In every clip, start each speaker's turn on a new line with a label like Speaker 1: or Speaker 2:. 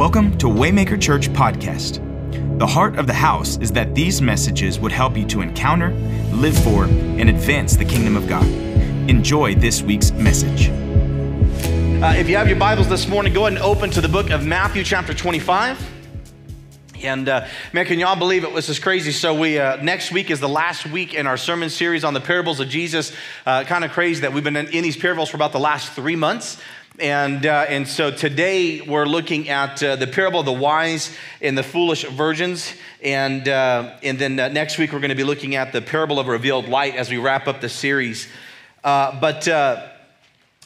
Speaker 1: Welcome to Waymaker Church Podcast. The heart of the house is that these messages would help you to encounter, live for, and advance the kingdom of God. Enjoy this week's message.
Speaker 2: Uh, if you have your Bibles this morning, go ahead and open to the book of Matthew, chapter 25. And uh, man, can y'all believe it was this crazy? So we uh, next week is the last week in our sermon series on the parables of Jesus. Uh, kind of crazy that we've been in, in, these parables for about the last three months. And, uh, and so today we're looking at uh, the parable of the wise and the foolish virgins. And, uh, and then uh, next week we're going to be looking at the parable of revealed light as we wrap up the series. Uh, but uh,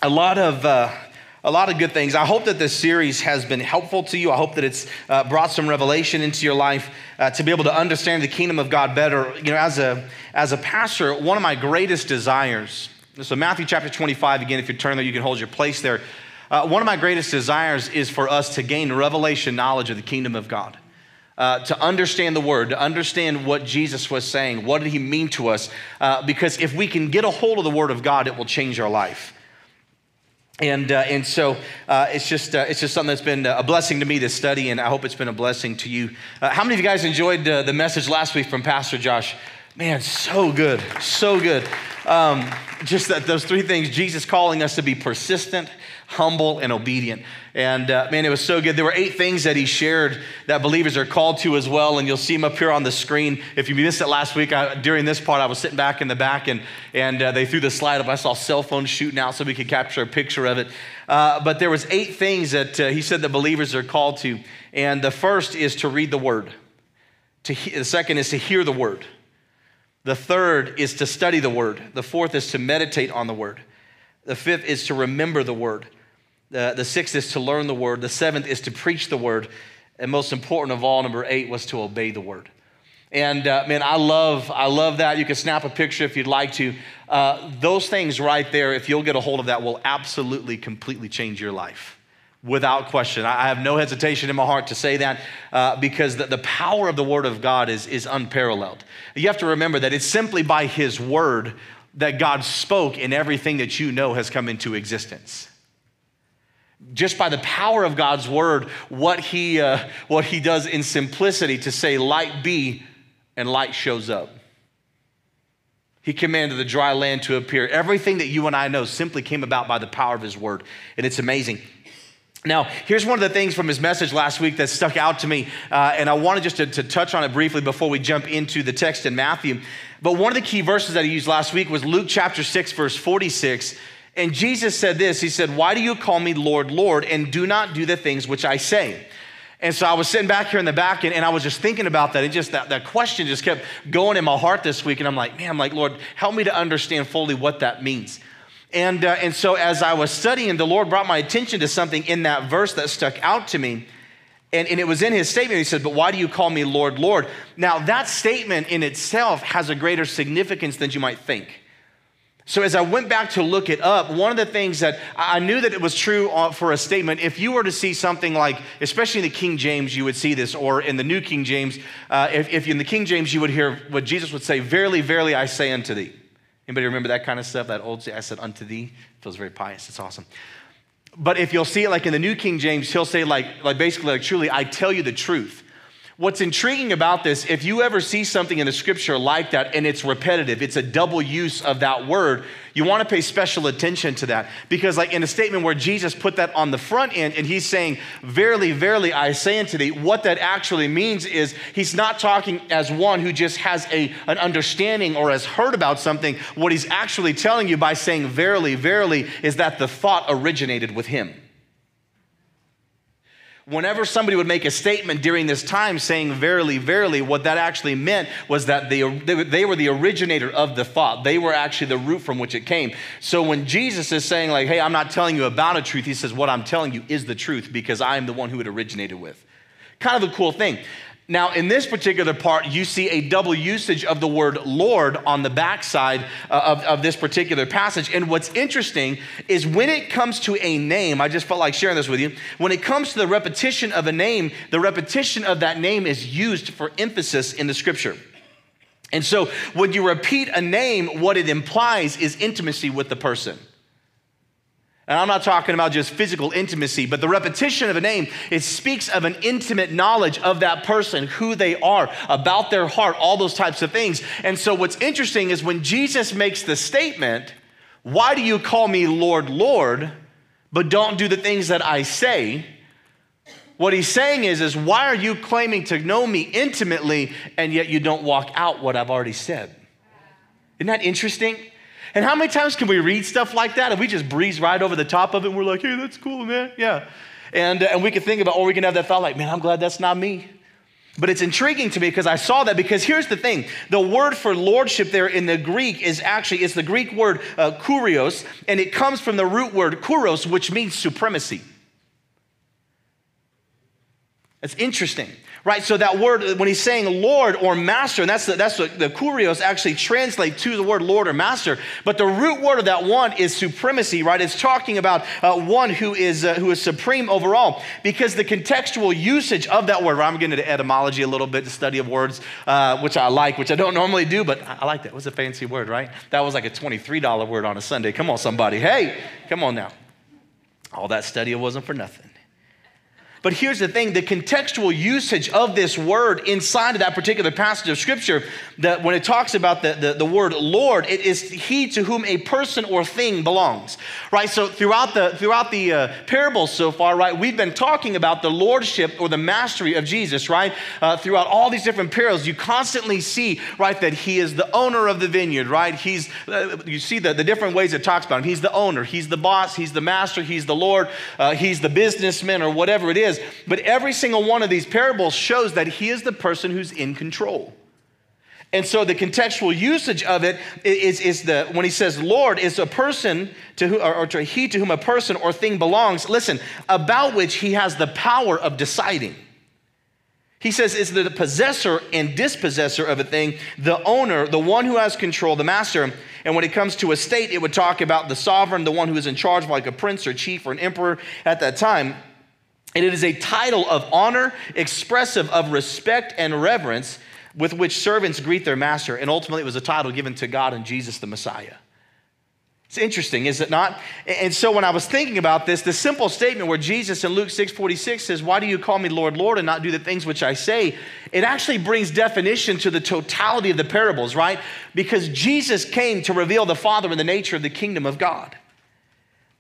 Speaker 2: a lot of a lot of good things. I hope that this series has been helpful to you. I hope that it's brought some revelation into your life to be able to understand the kingdom of God better. You know, as a as a pastor, one of my greatest desires. So Matthew chapter 25 again. If you turn there, you can hold your place there. Uh, one of my greatest desires is for us to gain revelation knowledge of the kingdom of God. Uh, to understand the word, to understand what Jesus was saying, what did he mean to us? Uh, because if we can get a hold of the word of God, it will change our life. And, uh, and so uh, it's, just, uh, it's just something that's been a blessing to me to study, and I hope it's been a blessing to you. Uh, how many of you guys enjoyed the message last week from Pastor Josh? Man, so good, so good. Um, just that those three things Jesus calling us to be persistent, humble, and obedient. And uh, man, it was so good. There were eight things that he shared that believers are called to as well. And you'll see them up here on the screen. If you missed it last week, I, during this part, I was sitting back in the back and, and uh, they threw the slide up. I saw cell phones shooting out so we could capture a picture of it. Uh, but there was eight things that uh, he said that believers are called to. And the first is to read the word. To he- the second is to hear the word. The third is to study the word. The fourth is to meditate on the word. The fifth is to remember the word. The, the sixth is to learn the word. The seventh is to preach the word. And most important of all, number eight was to obey the word. And uh, man, I love, I love that. You can snap a picture if you'd like to. Uh, those things right there, if you'll get a hold of that, will absolutely, completely change your life without question. I have no hesitation in my heart to say that uh, because the, the, power of the Word of God is, is unparalleled. You have to remember that it's simply by His Word that God spoke and everything that you know has come into existence. Just by the power of God's Word, what He, uh, what he does in simplicity to say, light be, and light shows up. He commanded the dry land to appear. Everything that you and I know simply came about by the power of His Word, and it's amazing. Now, here's one of the things from his message last week that stuck out to me, uh, and I wanted just to, to, touch on it briefly before we jump into the text in Matthew. But one of the key verses that he used last week was Luke chapter 6, verse 46. And Jesus said this He said, Why do you call me Lord, Lord, and do not do the things which I say? And so I was sitting back here in the back and, and I was just thinking about that. And just that, that question just kept going in my heart this week. And I'm like, man, I'm like, Lord, help me to understand fully what that means. And, uh, and so as I was studying, the Lord brought my attention to something in that verse that stuck out to me. And, and it was in his statement. He said, But why do you call me Lord, Lord? Now, that statement in itself has a greater significance than you might think. So, as I went back to look it up, one of the things that I knew that it was true uh, for a statement, if you were to see something like, especially in the King James, you would see this, or in the New King James, uh, if, if in the King James, you would hear what Jesus would say, Verily, verily, I say unto thee. Anybody remember that kind of stuff? That old, I said, unto thee. Feels very pious. It's awesome. But if you'll see it like in the New King James, he'll say, like, like basically, like, truly, I tell you the truth. What's intriguing about this, if you ever see something in the scripture like that and it's repetitive, it's a double use of that word, you want to pay special attention to that. Because, like in a statement where Jesus put that on the front end and he's saying, Verily, verily, I say unto thee, what that actually means is he's not talking as one who just has a, an understanding or has heard about something. What he's actually telling you by saying, Verily, verily, is that the thought originated with him whenever somebody would make a statement during this time saying verily verily what that actually meant was that they, they were the originator of the thought. They were actually the root from which it came. So when jesus is saying like hey i'm not telling you about a truth he says what i'm telling you is the truth because i'm the one who it originated with. Kind of a cool thing now, in this particular part, you see a double usage of the word Lord on the backside uh, of, of this particular passage. And what's interesting is when it comes to a name, I just felt like sharing this with you. When it comes to the repetition of a name, the repetition of that name is used for emphasis in the scripture. And so when you repeat a name, what it implies is intimacy with the person. And I'm not talking about just physical intimacy, but the repetition of a name, it speaks of an intimate knowledge of that person, who they are, about their heart, all those types of things. And so what's interesting is when Jesus makes the statement, Why do you call me Lord, Lord, but don't do the things that I say? What he's saying is, is why are you claiming to know me intimately and yet you don't walk out what I've already said? Isn't that interesting? And how many times can we read stuff like that and we just breeze right over the top of it and we're like, hey, that's cool, man. Yeah. And, uh, and we can think about, or we can have that thought like, man, I'm glad that's not me. But it's intriguing to me because I saw that because here's the thing. The word for lordship there in the Greek is actually, it's the Greek word uh, kurios, and it comes from the root word kuros, which means supremacy. That's interesting right? So that word, when he's saying Lord or Master, and that's the, that's what the kurios actually translate to the word Lord or Master. But the root word of that one is supremacy, right? It's talking about uh, one who is uh, who is supreme overall. Because the contextual usage of that word, right? I'm getting into etymology a little bit, the study of words, uh, which I like, which I don't normally do, but I, like that. It was a fancy word, right? That was like a $23 word on a Sunday. Come on, somebody. Hey, come on now. All that study wasn't for nothing. But here's the thing the contextual usage of this word inside of that particular passage of scripture, that when it talks about the, the, the, word Lord, it is he to whom a person or thing belongs. Right? So throughout the throughout the uh, parables so far, right, we've been talking about the lordship or the mastery of Jesus, right? Uh, throughout all these different parables, you constantly see, right, that he is the owner of the vineyard, right? He's uh, you see the, the different ways it talks about him. He's the owner, he's the boss, he's the master, he's the Lord, uh, he's the businessman, or whatever it is is. But every single one of these parables shows that he is the person who's in control. And so the contextual usage of it is, is the when he says Lord is a person to who, or, or to he to whom a person or thing belongs, listen, about which he has the power of deciding. He says is the possessor and dispossessor of a thing, the owner, the one who has control, the master. And when it comes to a state, it would talk about the sovereign, the one who is in charge, like a prince or chief or an emperor at that time. And it is a title of honor, expressive of respect and reverence with which servants greet their master. And ultimately, it was a title given to God and Jesus the Messiah. It's interesting, is it not? And so when I was thinking about this, the simple statement where Jesus in Luke 6 46 says, Why do you call me Lord, Lord, and not do the things which I say? It actually brings definition to the totality of the parables, right? Because Jesus came to reveal the Father and the nature of the kingdom of God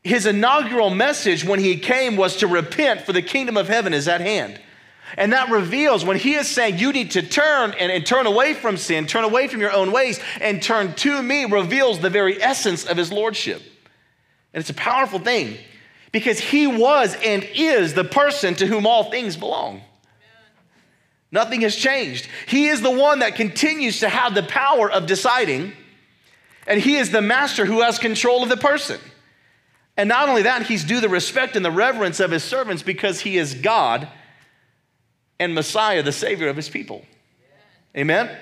Speaker 2: his inaugural message when he came was to repent, for the kingdom of heaven is at hand. And that reveals when he is saying you need to turn and, and, turn away from sin, turn away from your own ways, and turn to me, reveals the very essence of his lordship. And it's a powerful thing because he was and is the person to whom all things belong. Nothing has changed. He is the one that continues to have the power of deciding, and he is the master who has control of the person. And not only that, he's due the respect and the reverence of his servants because he is God and Messiah, the Savior of his people. Amen?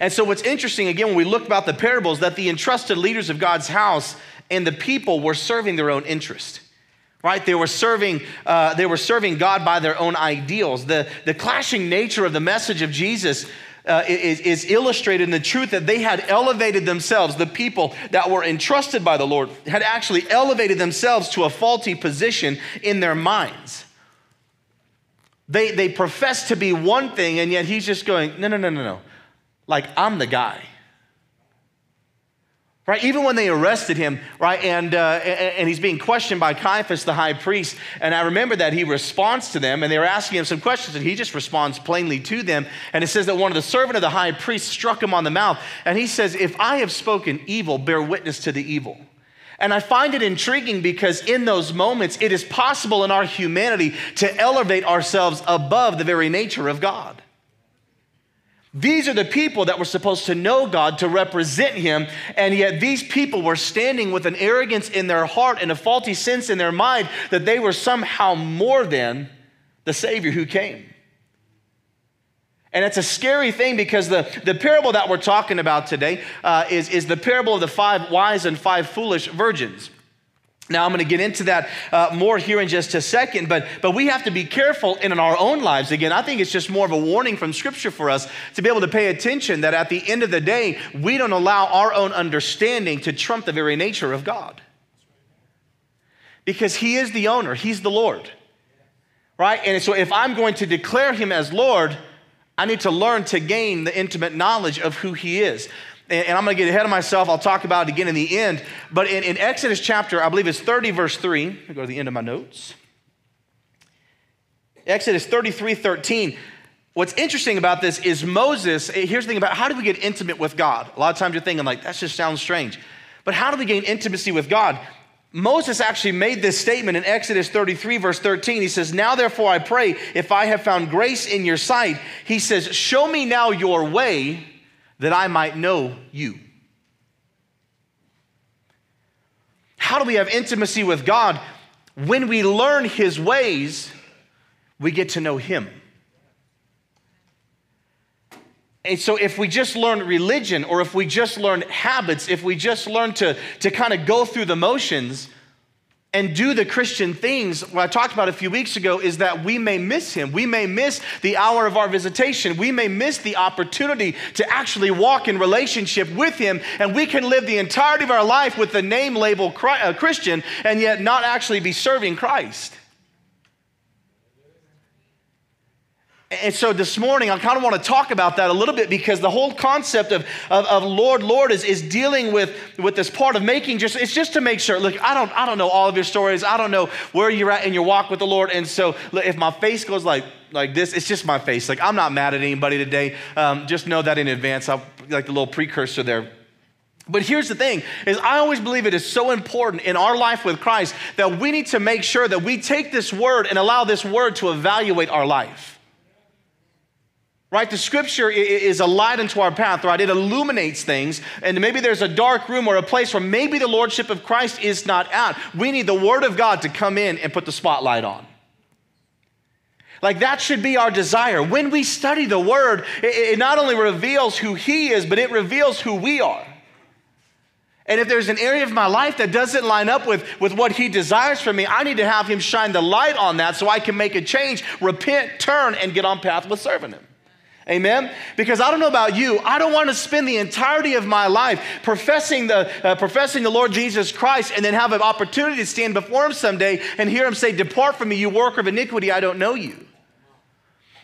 Speaker 2: And so, what's interesting, again, when we look about the parables, that the entrusted leaders of God's house and the people were serving their own interest. Right? They were serving, uh, they were serving God by their own ideals. The, the clashing nature of the message of Jesus uh, is, is illustrated in the truth that they had elevated themselves, the people that were entrusted by the Lord had actually elevated themselves to a faulty position in their minds. They, they profess to be one thing, and yet he's just going, no, no, no, no, no. Like, I'm the guy right? Even when they arrested him, right, and, uh, and he's being questioned by Caiaphas, the high priest, and I remember that he responds to them, and they were asking him some questions, and he just responds plainly to them. And it says that one of the servant of the high priest struck him on the mouth, and he says, "If I have spoken evil, bear witness to the evil." And I find it intriguing because in those moments, it is possible in our humanity to elevate ourselves above the very nature of God. These are the people that were supposed to know God, to represent Him, and yet these people were standing with an arrogance in their heart and a faulty sense in their mind that they were somehow more than the Savior who came. And it's a scary thing because the, the parable that we're talking about today uh, is, is the parable of the five wise and five foolish virgins. Now, I'm going to get into that uh, more here in just a second, but, but we have to be careful in our own lives. Again, I think it's just more of a warning from Scripture for us to be able to pay attention that at the end of the day, we don't allow our own understanding to trump the very nature of God. because he is the owner, he's the Lord. Right? And so if I'm going to declare him as Lord, I need to learn to gain the intimate knowledge of who he is. And, I'm going to get ahead of myself. I'll talk about it again in the end. But in, in Exodus chapter, I believe it's 30, verse 3. I go to the end of my notes. Exodus 33, 13. What's interesting about this is Moses, eh, here's the thing about how do we get intimate with God? A lot of times you're thinking, like, that just sounds strange. But how do we gain intimacy with God? Moses actually made this statement in Exodus 33, verse 13. He says, Now therefore I pray, if I have found grace in your sight, he says, Show me now your way that I might know you. How do we have intimacy with God? When we learn his ways, we get to know him. And so, if we just learn religion or if we just learn habits, if we just learn to, to kind of go through the motions and do the Christian things, what I talked about a few weeks ago is that we may miss him. We may miss the hour of our visitation. We may miss the opportunity to actually walk in relationship with him. And we can live the entirety of our life with the name label uh, Christian and yet not actually be serving Christ. And so this morning, I kind of want to talk about that a little bit because the whole concept of, of, of, Lord, Lord is, is dealing with, with this part of making just, it's just to make sure. Look, I don't, I don't know all of your stories. I don't know where you're at in your walk with the Lord. And so look, if my face goes like, like this, it's just my face. Like I'm not mad at anybody today. Um, just know that in advance. I'll like the little precursor there. But here's the thing is I always believe it is so important in our life with Christ that we need to make sure that we take this word and allow this word to evaluate our life. Right? The scripture is a light into our path, right? It illuminates things. And maybe there's a dark room or a place where maybe the lordship of Christ is not out. We need the word of God to come in and put the spotlight on. Like that should be our desire. When we study the word, it not only reveals who he is, but it reveals who we are. And if there's an area of my life that doesn't line up with, with what he desires for me, I need to have him shine the light on that so I can make a change, repent, turn, and get on path with serving him. Amen? Because I don't know about you, I don't want to spend the entirety of my life professing the, uh, professing the Lord Jesus Christ and then have an opportunity to stand before Him someday and hear Him say, Depart from me, you worker of iniquity, I don't know you.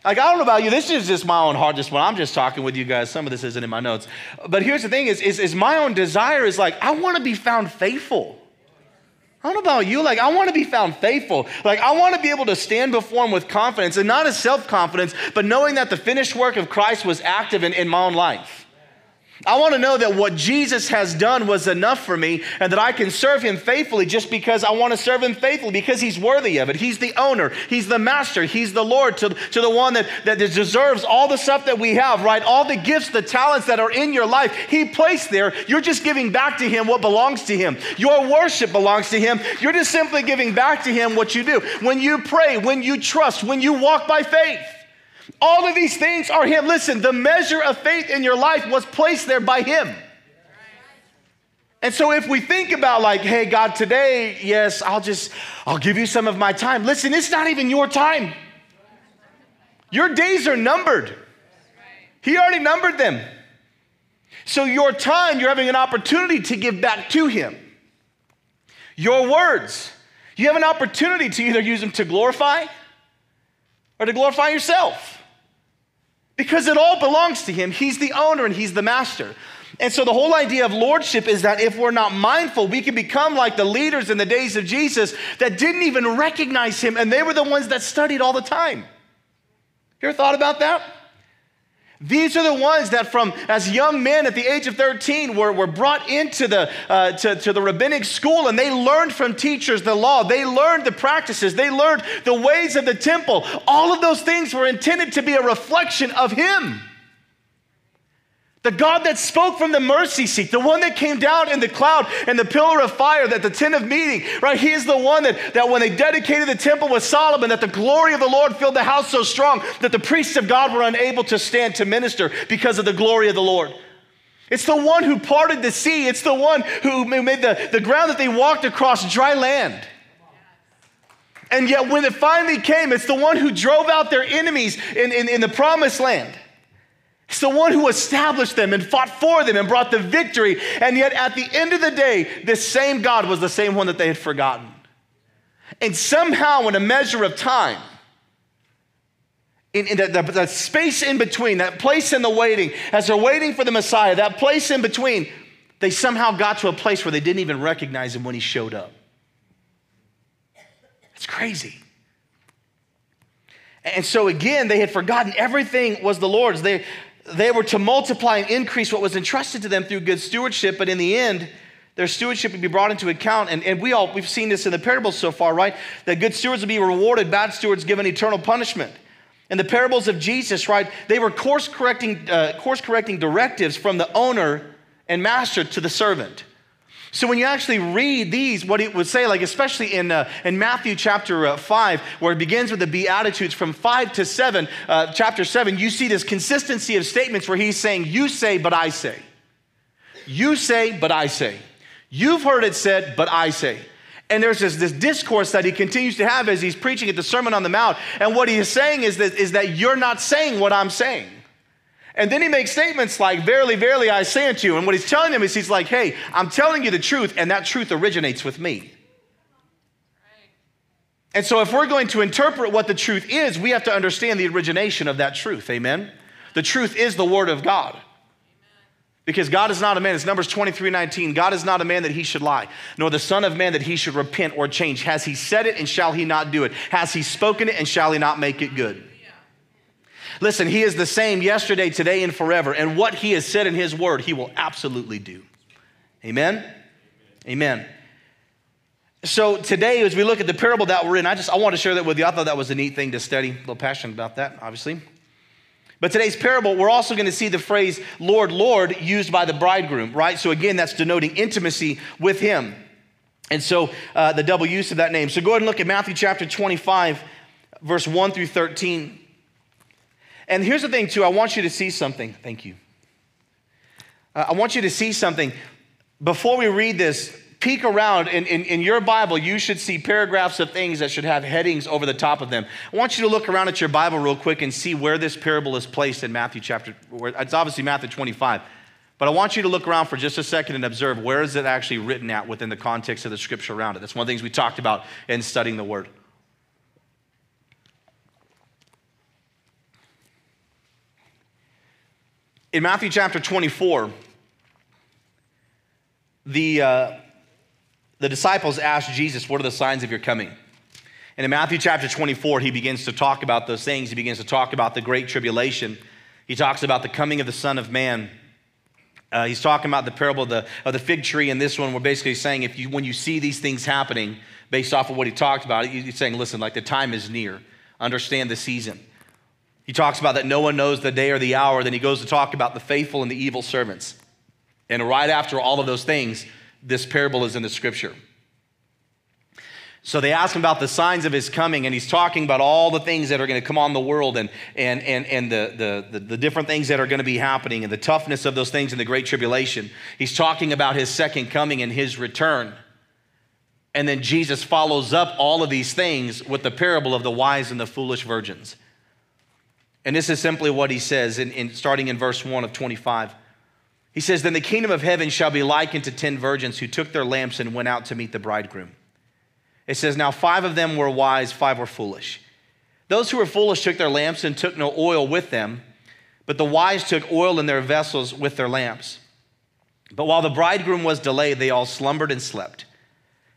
Speaker 2: Like, I don't know about you, this is just my own heart, just when I'm just talking with you guys. Some of this isn't in my notes. But here's the thing is, is, is my own desire is like, I want to be found faithful. I don't know about you. Like, I want to be found faithful. Like, I want to be able to stand before Him with confidence and not as self confidence, but knowing that the finished work of Christ was active in, in my own life. I want to know that what Jesus has done was enough for me and that I can serve him faithfully just because I want to serve him faithfully because he's worthy of it. He's the owner, he's the master, he's the Lord to, to the one that, that deserves all the stuff that we have, right? All the gifts, the talents that are in your life, he placed there. You're just giving back to him what belongs to him. Your worship belongs to him. You're just simply giving back to him what you do. When you pray, when you trust, when you walk by faith. All of these things are Him. Listen, the measure of faith in your life was placed there by Him. And so if we think about like, hey, God, today, yes, I'll just, I'll give you some of my time. Listen, it's not even your time. Your days are numbered. He already numbered them. So your time, you're having an opportunity to give back to Him. Your words, you have an opportunity to either use them to glorify or to glorify yourself. Because it all belongs to him. He's the owner and he's the master. And so the whole idea of lordship is that if we're not mindful, we can become like the leaders in the days of Jesus that didn't even recognize him, and they were the ones that studied all the time. You ever thought about that? These are the ones that, from as young men at the age of 13, were, were brought into the, uh, to, to the rabbinic school and they learned from teachers the law. They learned the practices. They learned the ways of the temple. All of those things were intended to be a reflection of Him. The God that spoke from the mercy seat, the one that came down in the cloud and the pillar of fire, that the tent of meeting, right? He is the one that, that when they dedicated the temple with Solomon, that the glory of the Lord filled the house so strong that the priests of God were unable to stand to minister because of the glory of the Lord. It's the one who parted the sea. It's the one who made the, the ground that they walked across dry land. And yet, when it finally came, it's the one who drove out their enemies in, in, in the promised land. It's the one who established them and fought for them and brought the victory. And yet, at the end of the day, this same God was the same one that they had forgotten. And somehow, in a measure of time, in, in the, the, the space in between, that place in the waiting, as they're waiting for the Messiah, that place in between, they somehow got to a place where they didn't even recognize him when he showed up. It's crazy. And so again, they had forgotten everything was the Lord's. They, they were to multiply and increase what was entrusted to them through good stewardship, but in the end, their stewardship would be brought into account. And, and we all, we've seen this in the parables so far, right? That good stewards would be rewarded, bad stewards given eternal punishment. In the parables of Jesus, right, they were course correcting, uh, course correcting directives from the owner and master to the servant. So when you actually read these, what it would say, like especially in, uh, in Matthew chapter uh, 5, where it begins with the Beatitudes from 5 to 7, uh, chapter 7, you see this consistency of statements where he's saying, You say, but I say. You say, but I say. You've heard it said, but I say. And there's this, this discourse that he continues to have as he's preaching at the Sermon on the Mount. And what he is saying is that, is that you're not saying what I'm saying. And then he makes statements like, Verily, verily, I say unto you. And what he's telling them is, he's like, Hey, I'm telling you the truth, and that truth originates with me. And so, if we're going to interpret what the truth is, we have to understand the origination of that truth. Amen? The truth is the Word of God. Because God is not a man. It's Numbers 23 19. God is not a man that he should lie, nor the Son of Man that he should repent or change. Has he said it and shall he not do it? Has he spoken it and shall he not make it good? Listen, He is the same yesterday, today, and forever. And what He has said in His word, He will absolutely do. Amen? Amen. So today, as we look at the parable that we're in, I just I want to share that with you. I thought that was a neat thing to study. A little passionate about that, obviously. But today's parable, we're also going to see the phrase Lord, Lord used by the bridegroom, right? So again, that's denoting intimacy with him. And so uh, the double use of that name. So go ahead and look at Matthew chapter 25, verse 1 through 13. And here's the thing, too I want you to see something. Thank you. Uh, I want you to see something. Before we read this, peek around. In, in, in, your Bible, you should see paragraphs of things that should have headings over the top of them. I want you to look around at your Bible real quick and see where this parable is placed in Matthew chapter, it's obviously Matthew 25. But I want you to look around for just a second and observe where is it actually written at within the context of the scripture around it. That's one of the things we talked about in studying the word. In Matthew chapter 24, the, uh, the disciples asked Jesus, What are the signs of your coming? And in Matthew chapter 24, he begins to talk about those things. He begins to talk about the great tribulation. He talks about the coming of the Son of Man. Uh, he's talking about the parable of the, of the fig tree. And this one, we're basically saying if you, when you see these things happening, based off of what he talked about, he's saying, listen, like the time is near. Understand the season. He talks about that no one knows the day or the hour. Then he goes to talk about the faithful and the evil servants. And right after all of those things, this parable is in the scripture. So they ask him about the signs of his coming, and he's talking about all the things that are going to come on the world and, and, and, and the, the, the, different things that are going to be happening and the toughness of those things in the Great Tribulation. He's talking about his second coming and his return. And then Jesus follows up all of these things with the parable of the wise and the foolish virgins. And this is simply what he says, in, in, starting in verse 1 of 25. He says, Then the kingdom of heaven shall be likened to ten virgins who took their lamps and went out to meet the bridegroom. It says, Now five of them were wise, five were foolish. Those who were foolish took their lamps and took no oil with them, but the wise took oil in their vessels with their lamps. But while the bridegroom was delayed, they all slumbered and slept.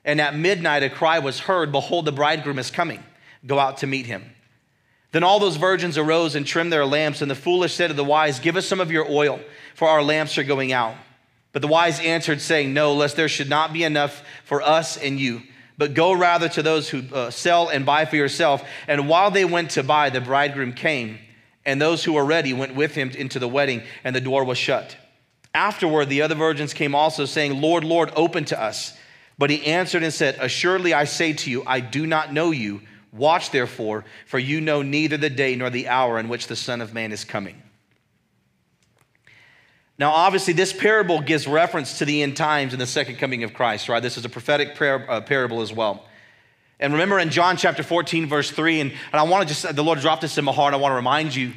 Speaker 2: And at midnight a cry was heard Behold, the bridegroom is coming. Go out to meet him. Then all those virgins arose and trimmed their lamps, and the foolish said to the wise, Give us some of your oil, for our lamps are going out. But the wise answered, saying, No, lest there should not be enough for us and you. But go rather to those who uh, sell and buy for yourself. And while they went to buy, the bridegroom came, and those who were ready went with him into the wedding, and the door was shut. Afterward, the other virgins came also, saying, Lord, Lord, open to us. But he answered and said, Assuredly I say to you, I do not know you. Watch therefore, for you know neither the day nor the hour in which the Son of Man is coming. Now, obviously, this parable gives reference to the end times and the second coming of Christ, right? This is a prophetic uh, parable as well. And remember in John chapter 14, verse 3, and, and I want to just, the Lord dropped this in my heart. I want to remind you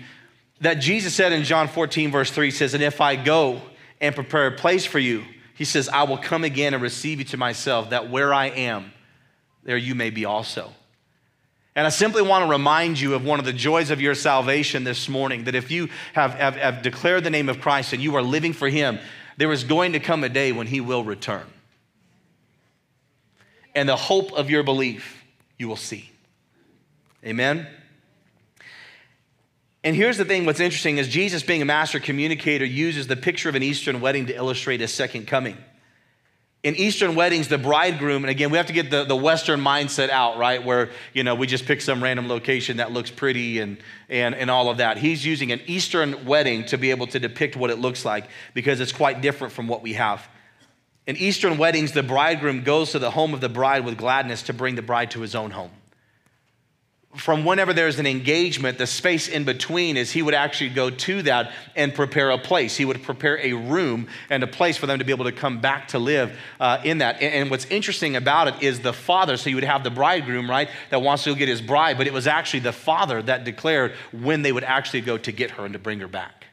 Speaker 2: that Jesus said in John 14, verse 3, he says, And if I go and prepare a place for you, he says, I will come again and receive you to myself, that where I am, there you may be also. And I simply want to remind you of one of the joys of your salvation this morning that if you have, have, have, declared the name of Christ and you are living for Him, there is going to come a day when He will return. And the hope of your belief you will see. Amen? And here's the thing what's interesting is Jesus, being a master communicator, uses the picture of an Eastern wedding to illustrate his second coming in Eastern weddings, the bridegroom, and again, we have to get the, the Western mindset out, right? Where, you know, we just pick some random location that looks pretty and, and, and all of that. He's using an Eastern wedding to be able to depict what it looks like because it's quite different from what we have. In Eastern weddings, the bridegroom goes to the home of the bride with gladness to bring the bride to his own home from whenever there's an engagement, the space in between is he would actually go to that and prepare a place. He would prepare a room and a place for them to be able to come back to live uh, in that. And, and, what's interesting about it is the father, so you would have the bridegroom, right, that wants to get his bride, but it was actually the father that declared when they would actually go to get her and to bring her back.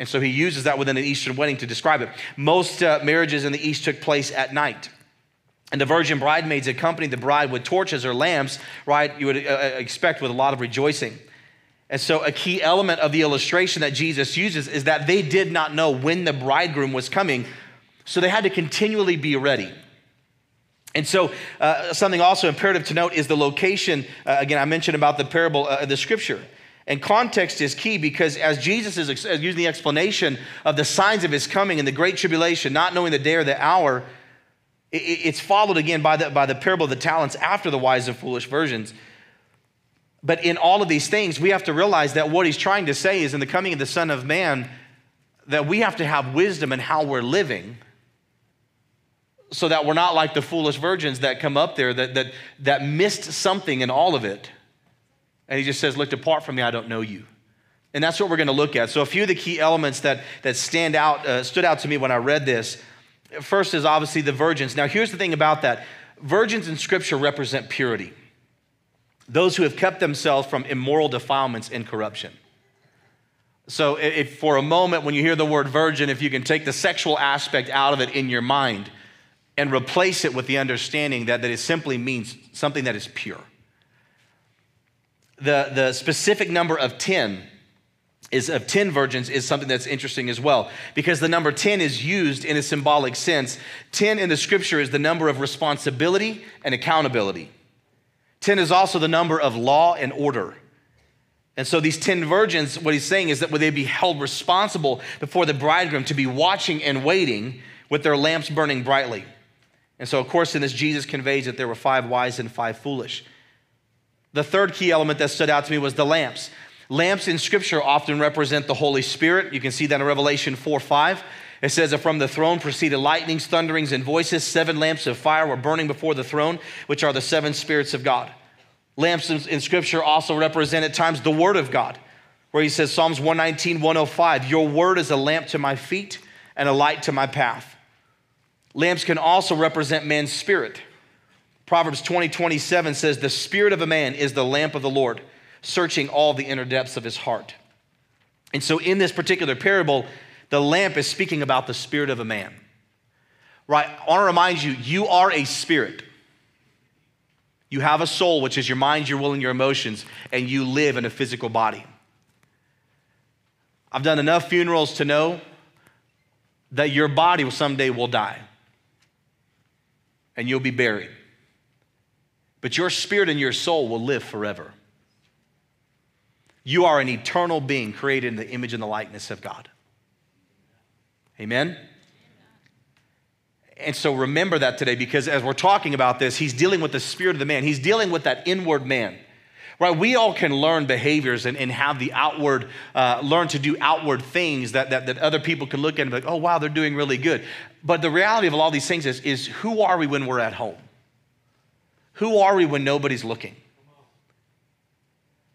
Speaker 2: And so he uses that within an Eastern wedding to describe it. Most uh, marriages in the East took place at night. And the virgin bridesmaids accompanied the bride with torches or lamps, right? You would uh, uh, expect with a lot of rejoicing. And so, a key element of the illustration that Jesus uses is that they did not know when the bridegroom was coming, so they had to continually be ready. And so, uh, something also imperative to note is the location. Uh, again, I mentioned about the parable uh, the scripture. And context is key because as Jesus is ex- using the explanation of the signs of his coming and the great tribulation, not knowing the day or the hour, it's followed again by the, by the parable of the talents after the wise and foolish virgins. But in all of these things, we have to realize that what he's trying to say is in the coming of the Son of Man, that we have to have wisdom in how we're living so that we're not like the foolish virgins that come up there that, that, that missed something in all of it. And he just says, Look, depart from me, I don't know you. And that's what we're going to look at. So, a few of the key elements that, that stand out, uh, stood out to me when I read this First is obviously the virgins. Now, here's the thing about that virgins in Scripture represent purity, those who have kept themselves from immoral defilements and corruption. So, if for a moment, when you hear the word virgin, if you can take the sexual aspect out of it in your mind and replace it with the understanding that, that it simply means something that is pure. The, the specific number of 10 is of 10 virgins is something that's interesting as well. Because the number 10 is used in a symbolic sense. 10 in the scripture is the number of responsibility and accountability. 10 is also the number of law and order. And so these 10 virgins what he's saying is that would they be held responsible before the bridegroom to be watching and waiting with their lamps burning brightly? And so of course in this jesus conveys that there were five wise and five foolish. The third key element that stood out to me was the lamps Lamps in Scripture often represent the Holy Spirit. You can see that in Revelation 4 5. It says that from the throne proceeded lightnings, thunderings, and voices. Seven lamps of fire were burning before the throne, which are the seven spirits of God. Lamps in, Scripture also represent at times the Word of God, where he says, Psalms 119, 105, Your word is a lamp to my feet and a light to my path. Lamps can also represent man's spirit. Proverbs 20, 27 says, The spirit of a man is the lamp of the Lord searching all the inner depths of his heart. And so, in this particular parable, the lamp is speaking about the spirit of a man. Right? I want to remind you, you are a spirit. You have a soul, which is your mind, your will, and your emotions, and you live in a physical body. I've done enough funerals to know that your body someday will die and you'll be buried. But your spirit and your soul will live forever. You are an eternal being created in the image and the likeness of God. Amen? And so remember that today because as we're talking about this, he's dealing with the spirit of the man. He's dealing with that inward man. Right? We all can learn behaviors and, and have the outward, uh, learn to do outward things that, that, that other people can look at and be like, oh, wow, they're doing really good. But the reality of all these things is, is who are we when we're at home? Who are we when nobody's looking?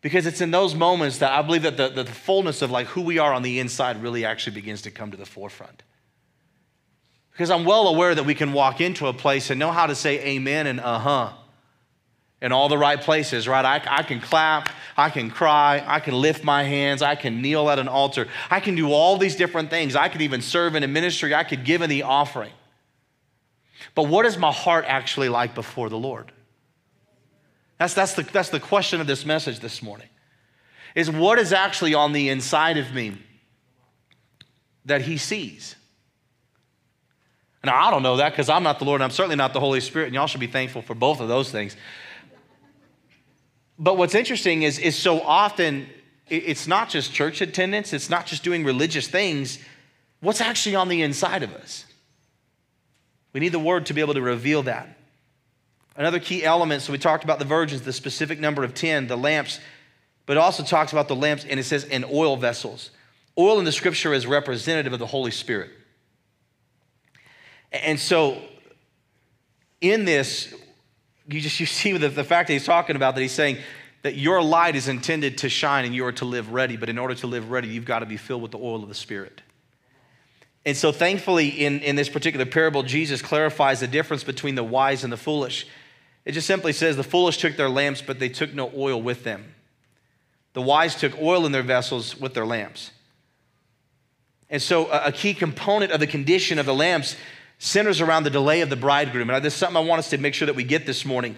Speaker 2: Because it's in those moments that I believe that the, the, the fullness of like who we are on the inside really actually begins to come to the forefront. Because I'm well aware that we can walk into a place and know how to say amen and uh huh in all the right places, right? I, I, can clap, I can cry, I can lift my hands, I can kneel at an altar, I can do all these different things. I could even serve in a ministry, I could give in the offering. But what is my heart actually like before the Lord? That's, that's, the, that's the question of this message this morning. Is what is actually on the inside of me that He sees? Now, I don't know that because I'm not the Lord and I'm certainly not the Holy Spirit, and y'all should be thankful for both of those things. But what's interesting is, is so often it's not just church attendance, it's not just doing religious things. What's actually on the inside of us? We need the word to be able to reveal that. Another key element, so we talked about the virgins, the specific number of 10, the lamps, but it also talks about the lamps, and it says in oil vessels. Oil in the scripture is representative of the Holy Spirit. And so in this, you just you see the, the fact that he's talking about that he's saying that your light is intended to shine and you are to live ready, but in order to live ready, you've got to be filled with the oil of the Spirit. And so, thankfully, in, in this particular parable, Jesus clarifies the difference between the wise and the foolish. It just simply says the foolish took their lamps, but they took no oil with them. The wise took oil in their vessels with their lamps. And so, a, key component of the condition of the lamps centers around the delay of the bridegroom. And this is something I want us to make sure that we get this morning.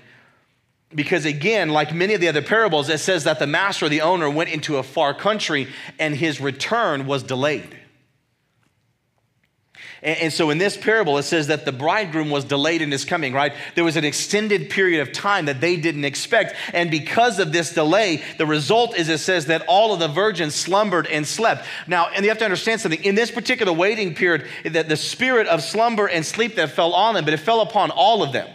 Speaker 2: Because again, like many of the other parables, it says that the master the owner went into a far country and his return was delayed. And, so in this parable, it says that the bridegroom was delayed in his coming, right? There was an extended period of time that they didn't expect. And because of this delay, the result is it says that all of the virgins slumbered and slept. Now, and you have to understand something. In this particular waiting period, that the spirit of slumber and sleep that fell on them, but it fell upon all of them.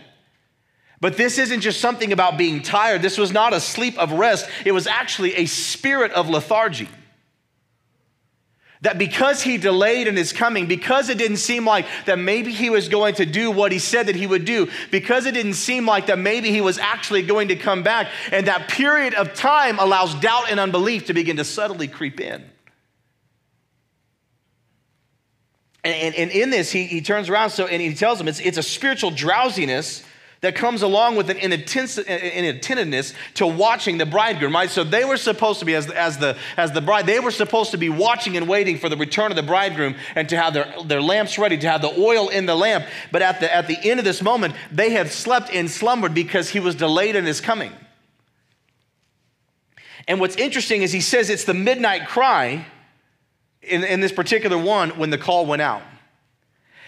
Speaker 2: But this isn't just something about being tired. This was not a sleep of rest. It was actually a spirit of lethargy that because he delayed in his coming, because it didn't seem like that maybe he was going to do what he said that he would do, because it didn't seem like that maybe he was actually going to come back, and that period of time allows doubt and unbelief to begin to subtly creep in. And, and, and in this, he, he turns around so, and he tells them it's, it's a spiritual drowsiness that comes along with an inattentiveness to watching the bridegroom, right? So they were supposed to be, as, as, the, as the bride, they were supposed to be watching and waiting for the return of the bridegroom and to have their, their lamps ready, to have the oil in the lamp. But at the, at the end of this moment, they had slept and slumbered because he was delayed in his coming. And what's interesting is he says it's the midnight cry in, in this particular one when the call went out.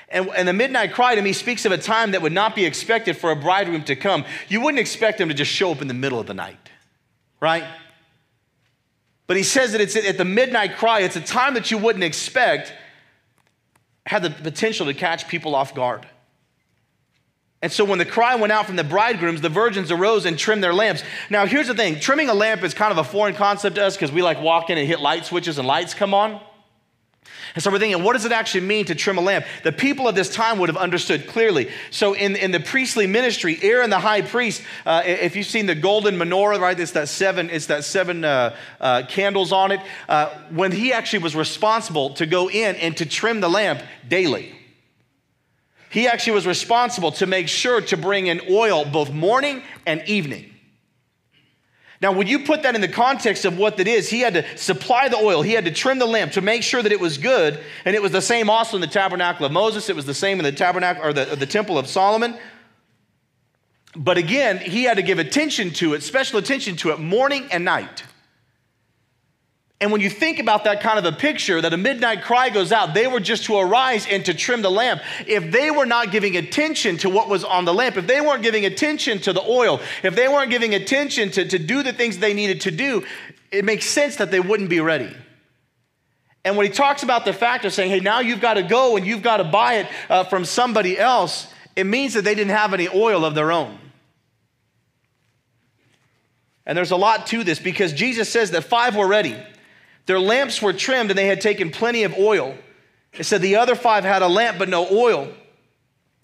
Speaker 2: And, and the midnight cry to me speaks of a time that would not be expected for a bridegroom to come. You wouldn't expect him to just show up in the middle of the night, right? But he says that it's at the midnight cry, it's a time that you wouldn't expect, had the potential to catch people off guard. And so when the cry went out from the bridegrooms, the virgins arose and trimmed their lamps. Now, here's the thing trimming a lamp is kind of a foreign concept to us because we like walk in and hit light switches and lights come on. And so we're thinking, what does it actually mean to trim a lamp? The people of this time would have understood clearly. So in, in the priestly ministry, Aaron the high priest, uh, if you've seen the golden menorah, right, it's that seven, it's that seven uh, uh, candles on it. Uh, when he actually was responsible to go in and to trim the lamp daily. He actually was responsible to make sure to bring in oil both morning and evening. Now, when you put that in the context of what that is, he had to supply the oil, he had to trim the lamp to make sure that it was good. And it was the same also in the tabernacle of Moses, it was the same in the tabernacle or the, the temple of Solomon. But again, he had to give attention to it, special attention to it, morning and night. And when you think about that kind of a picture, that a midnight cry goes out, they were just to arise and to trim the lamp. If they were not giving attention to what was on the lamp, if they weren't giving attention to the oil, if they weren't giving attention to, to do the things they needed to do, it makes sense that they wouldn't be ready. And when he talks about the fact of saying, hey, now you've got to go and you've got to buy it uh, from somebody else, it means that they didn't have any oil of their own. And there's a lot to this because Jesus says that five were ready. Their lamps were trimmed and they had taken plenty of oil. It said the other five had a lamp but no oil.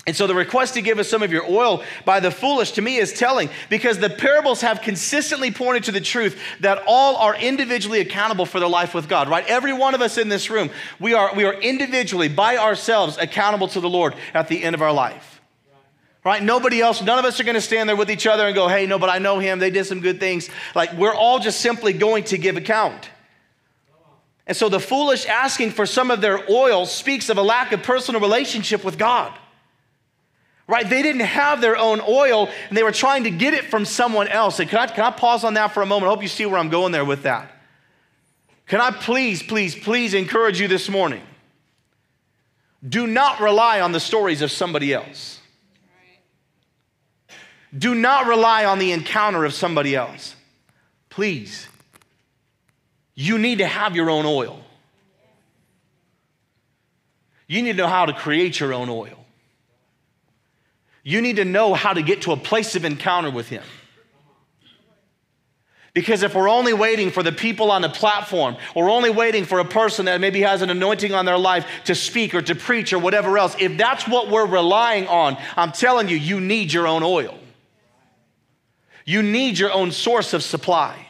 Speaker 2: And so the request to give us some of your oil by the foolish to me is telling because the parables have consistently pointed to the truth that all are individually accountable for their life with God, right? Every one of us in this room, we are, we are individually by ourselves accountable to the Lord at the end of our life. Right? Nobody else, none of us are going to stand there with each other and go, hey, no, but I know him. They did some good things. Like, we're all just simply going to give account. And so the foolish asking for some of their oil speaks of a lack of personal relationship with God. right? They didn't have their own oil and they were trying to get it from someone else. And can I, can I pause on that for a moment? I hope you see where I'm going there with that. Can I please, please, please encourage you this morning? Do not rely on the stories of somebody else. Do not rely on the encounter of somebody else. Please. You need to have your own oil. You need to know how to create your own oil. You need to know how to get to a place of encounter with Him. Because if we're only waiting for the people on the platform, or only waiting for a person that maybe has an anointing on their life to speak or to preach or whatever else, if that's what we're relying on, I'm telling you, you need your own oil. You need your own source of supply.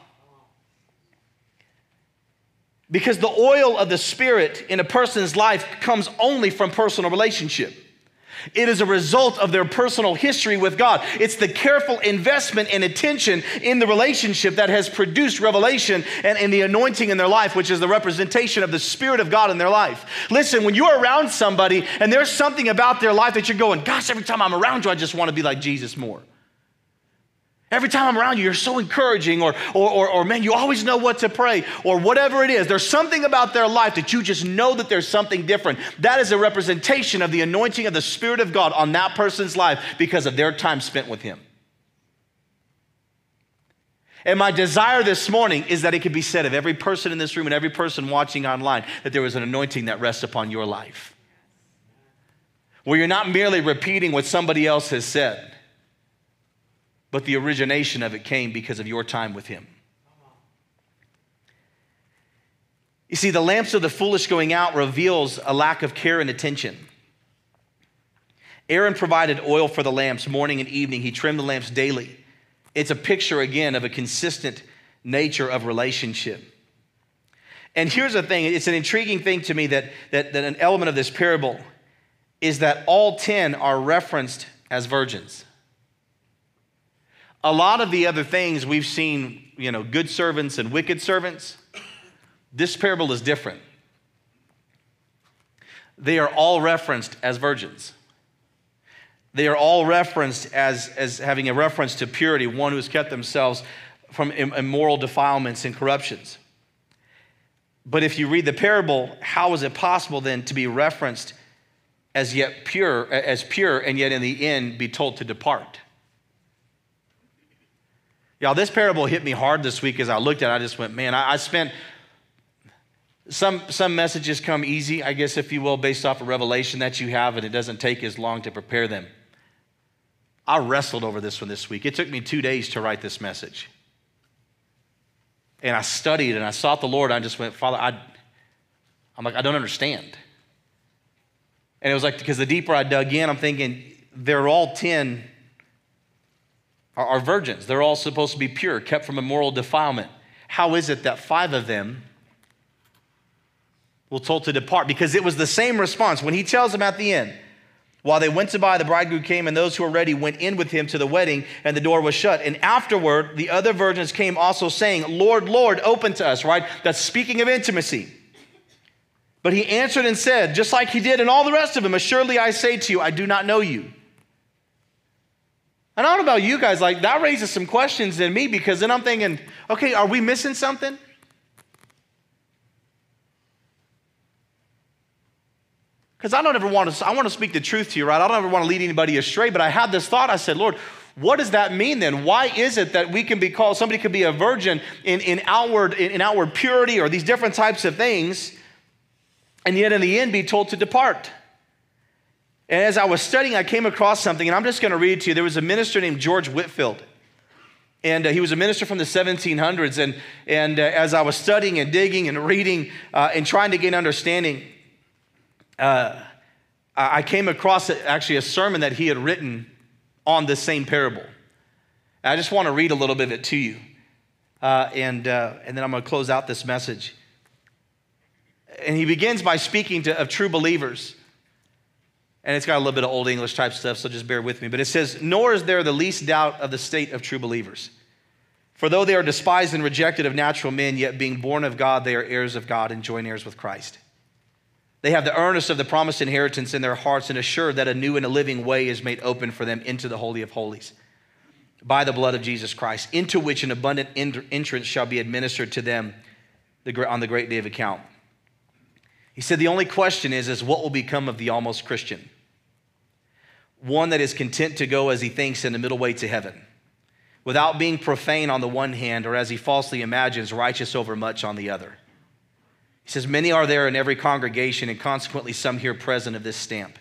Speaker 2: Because the oil of the Spirit in a person's life comes only from personal relationship. It is a result of their personal history with God. It's the careful investment and attention in the relationship that has produced revelation and, and, the anointing in their life, which is the representation of the Spirit of God in their life. Listen, when you're around somebody and there's something about their life that you're going, gosh, every time I'm around you, I just want to be like Jesus more. Every time I'm around you, you're so encouraging, or, or, or, or, man, you always know what to pray, or whatever it is. There's something about their life that you just know that there's something different. That is a representation of the anointing of the Spirit of God on that person's life because of their time spent with Him. And my desire this morning is that it could be said of every person in this room and every person watching online that there was an anointing that rests upon your life. Where you're not merely repeating what somebody else has said but the origination of it came because of your time with Him. You see, the lamps of the foolish going out reveals a lack of care and attention. Aaron provided oil for the lamps morning and evening. He trimmed the lamps daily. It's a picture, again, of a consistent nature of relationship. And here's the thing it's an intriguing thing to me that, that, that an element of this parable is that all 10 are referenced as virgins. A lot of the other things we've seen, you know, good servants and wicked servants. This parable is different. They are all referenced as virgins. They are all referenced as, as having a reference to purity, one who has kept themselves from immoral defilements and corruptions. But if you read the parable, how is it possible then to be referenced as yet pure, as pure, and yet in the end be told to depart? Y'all, this parable hit me hard this week as I looked at it. I just went, man, I, I spent some, some messages come easy, I guess, if you will, based off of revelation that you have, and it doesn't take as long to prepare them. I wrestled over this one this week. It took me two days to write this message. And I studied and I sought the Lord. I just went, Father, I, I'm like, I don't understand. And it was like, because the deeper I dug in, I'm thinking, they're all 10 are, are virgins. They're all supposed to be pure, kept from immoral defilement. How is it that five of them were told to depart? Because it was the same response. When he tells them at the end, while they went to buy, the bridegroom came, and those who were ready went in with him to the wedding, and the door was shut. And afterward, the other virgins came also, saying, Lord, Lord, open to us, right? That's speaking of intimacy. But he answered and said, just like he did in all the rest of them, Assuredly I say to you, I do not know you. And I don't know about you guys, like that raises some questions in me because then I'm thinking, okay, are we missing something? Because I don't ever want to, I want to speak the truth to you, right? I don't ever want to lead anybody astray, but I had this thought. I said, Lord, what does that mean then? Why is it that we can be called, somebody could be a virgin in, in, outward, in, in outward purity or these different types of things, and yet in the end be told to depart? And as I was studying, I came across something, and I'm just going to read to you. There was a minister named George Whitefield, And uh, he was a minister from the 1700s. And, and uh, as I was studying and digging and reading uh, and trying to gain understanding, uh, I came across actually a sermon that he had written on this same parable. I just want to read a little bit of it to you. Uh, and, uh, and then I'm going to close out this message. And he begins by speaking to, of true believers. And it's got a little bit of old English type stuff, so just bear with me. But it says, Nor is there the least doubt of the state of true believers. For though they are despised and rejected of natural men, yet being born of God, they are heirs of God and joint heirs with Christ. They have the earnest of the promised inheritance in their hearts and assured that a new and a living way is made open for them into the Holy of Holies by the blood of Jesus Christ, into which an abundant entrance shall be administered to them on the great day of account. He said, The only question is, is what will become of the almost Christian? One that is content to go as he thinks in the middle way to heaven, without being profane on the one hand, or as he falsely imagines, righteous over much on the other. He says, Many are there in every congregation, and consequently some here present of this stamp.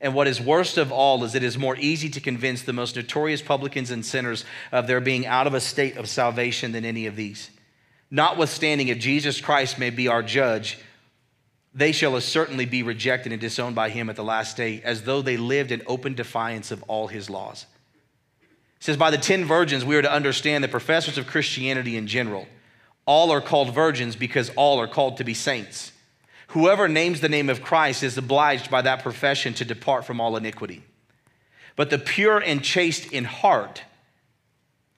Speaker 2: And what is worst of all is it is more easy to convince the most notorious publicans and sinners of their being out of a state of salvation than any of these. Notwithstanding, if Jesus Christ may be our judge, they shall as certainly be rejected and disowned by him at the last day, as though they lived in open defiance of all his laws. It says, By the ten virgins, we are to understand the professors of Christianity in general. All are called virgins because all are called to be saints. Whoever names the name of Christ is obliged by that profession to depart from all iniquity. But the pure and chaste in heart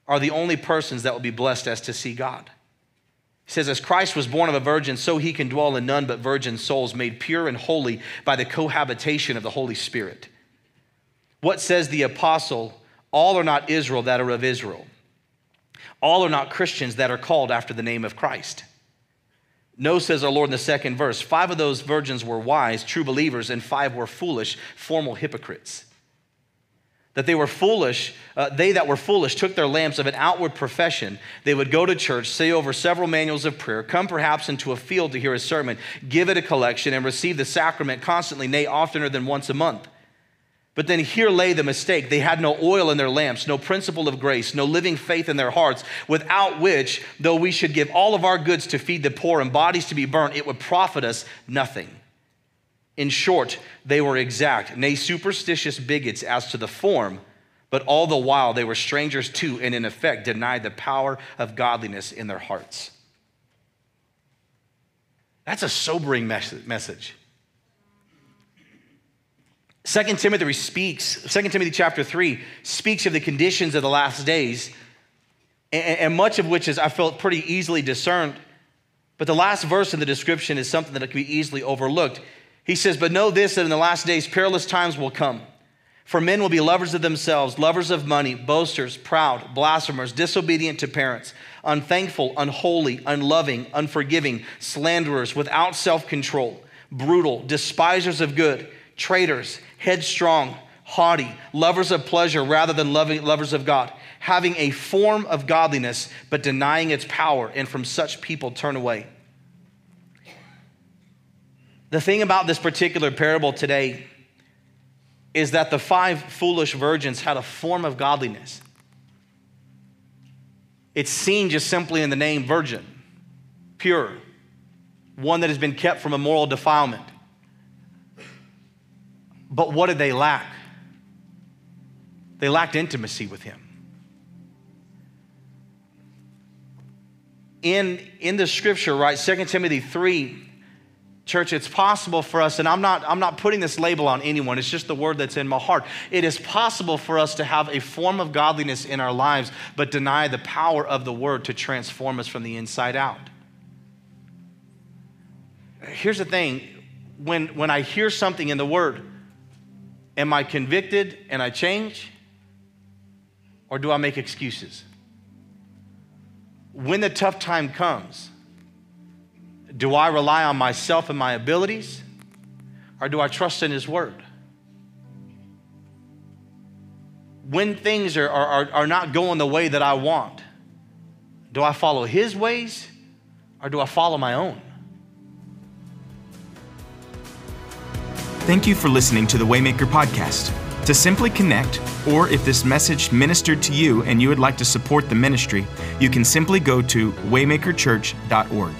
Speaker 2: are the only persons that will be blessed as to see God. He says, As Christ was born of a virgin, so he can dwell in none but virgin souls, made pure and holy by the cohabitation of the Holy Spirit. What says the apostle? All are not Israel that are of Israel. All are not Christians that are called after the name of Christ. No, says our Lord in the second verse, five of those virgins were wise, true believers, and five were foolish, formal hypocrites. That they were foolish, uh, they that were foolish took their lamps of an outward profession. They would go to church, say over several manuals of prayer, come perhaps into a field to hear a sermon, give it a collection, and receive the sacrament constantly, nay, oftener than once a month. But then here lay the mistake. They had no oil in their lamps, no principle of grace, no living faith in their hearts, without which, though we should give all of our goods to feed the poor and bodies to be burnt, it would profit us nothing. In short, they were exact, nay, superstitious bigots as to the form, but all the while they were strangers to, and in effect denied the power of godliness in their hearts. That's a sobering message. Second Timothy speaks, Second Timothy chapter 3 speaks of the conditions of the last days, and, and much of which is, I felt, pretty easily discerned. But the last verse in the description is something that can be easily overlooked. He says, But know this, that in the last days perilous times will come. For men will be lovers of themselves, lovers of money, boasters, proud, blasphemers, disobedient to parents, unthankful, unholy, unloving, unforgiving, slanderers, without self control, brutal, despisers of good, traitors headstrong, haughty, lovers of pleasure rather than loving, lovers of God, having a form of godliness but denying its power, and from such people turn away. The thing about this particular parable today is that the five foolish virgins had a form of godliness. It's seen just simply in the name virgin, pure, one that has been kept from immoral defilement. But what did they lack? They lacked intimacy with him. In, in the scripture, right, 2 Timothy 3, church, it's possible for us, and I'm not, I'm not putting this label on anyone, it's just the word that's in my heart. It is possible for us to have a form of godliness in our lives, but deny the power of the word to transform us from the inside out. Here's the thing when, when I hear something in the word, Am I convicted and I change? Or do I make excuses? When the tough time comes, do I rely on myself and my abilities? Or do I trust in His Word? When things are, are, are not going the way that I want, do I follow His ways or do I follow my own?
Speaker 1: Thank you for listening to the Waymaker Podcast. To simply connect, or if this message ministered to you and you would like to support the ministry, you can simply go to waymakerchurch.org.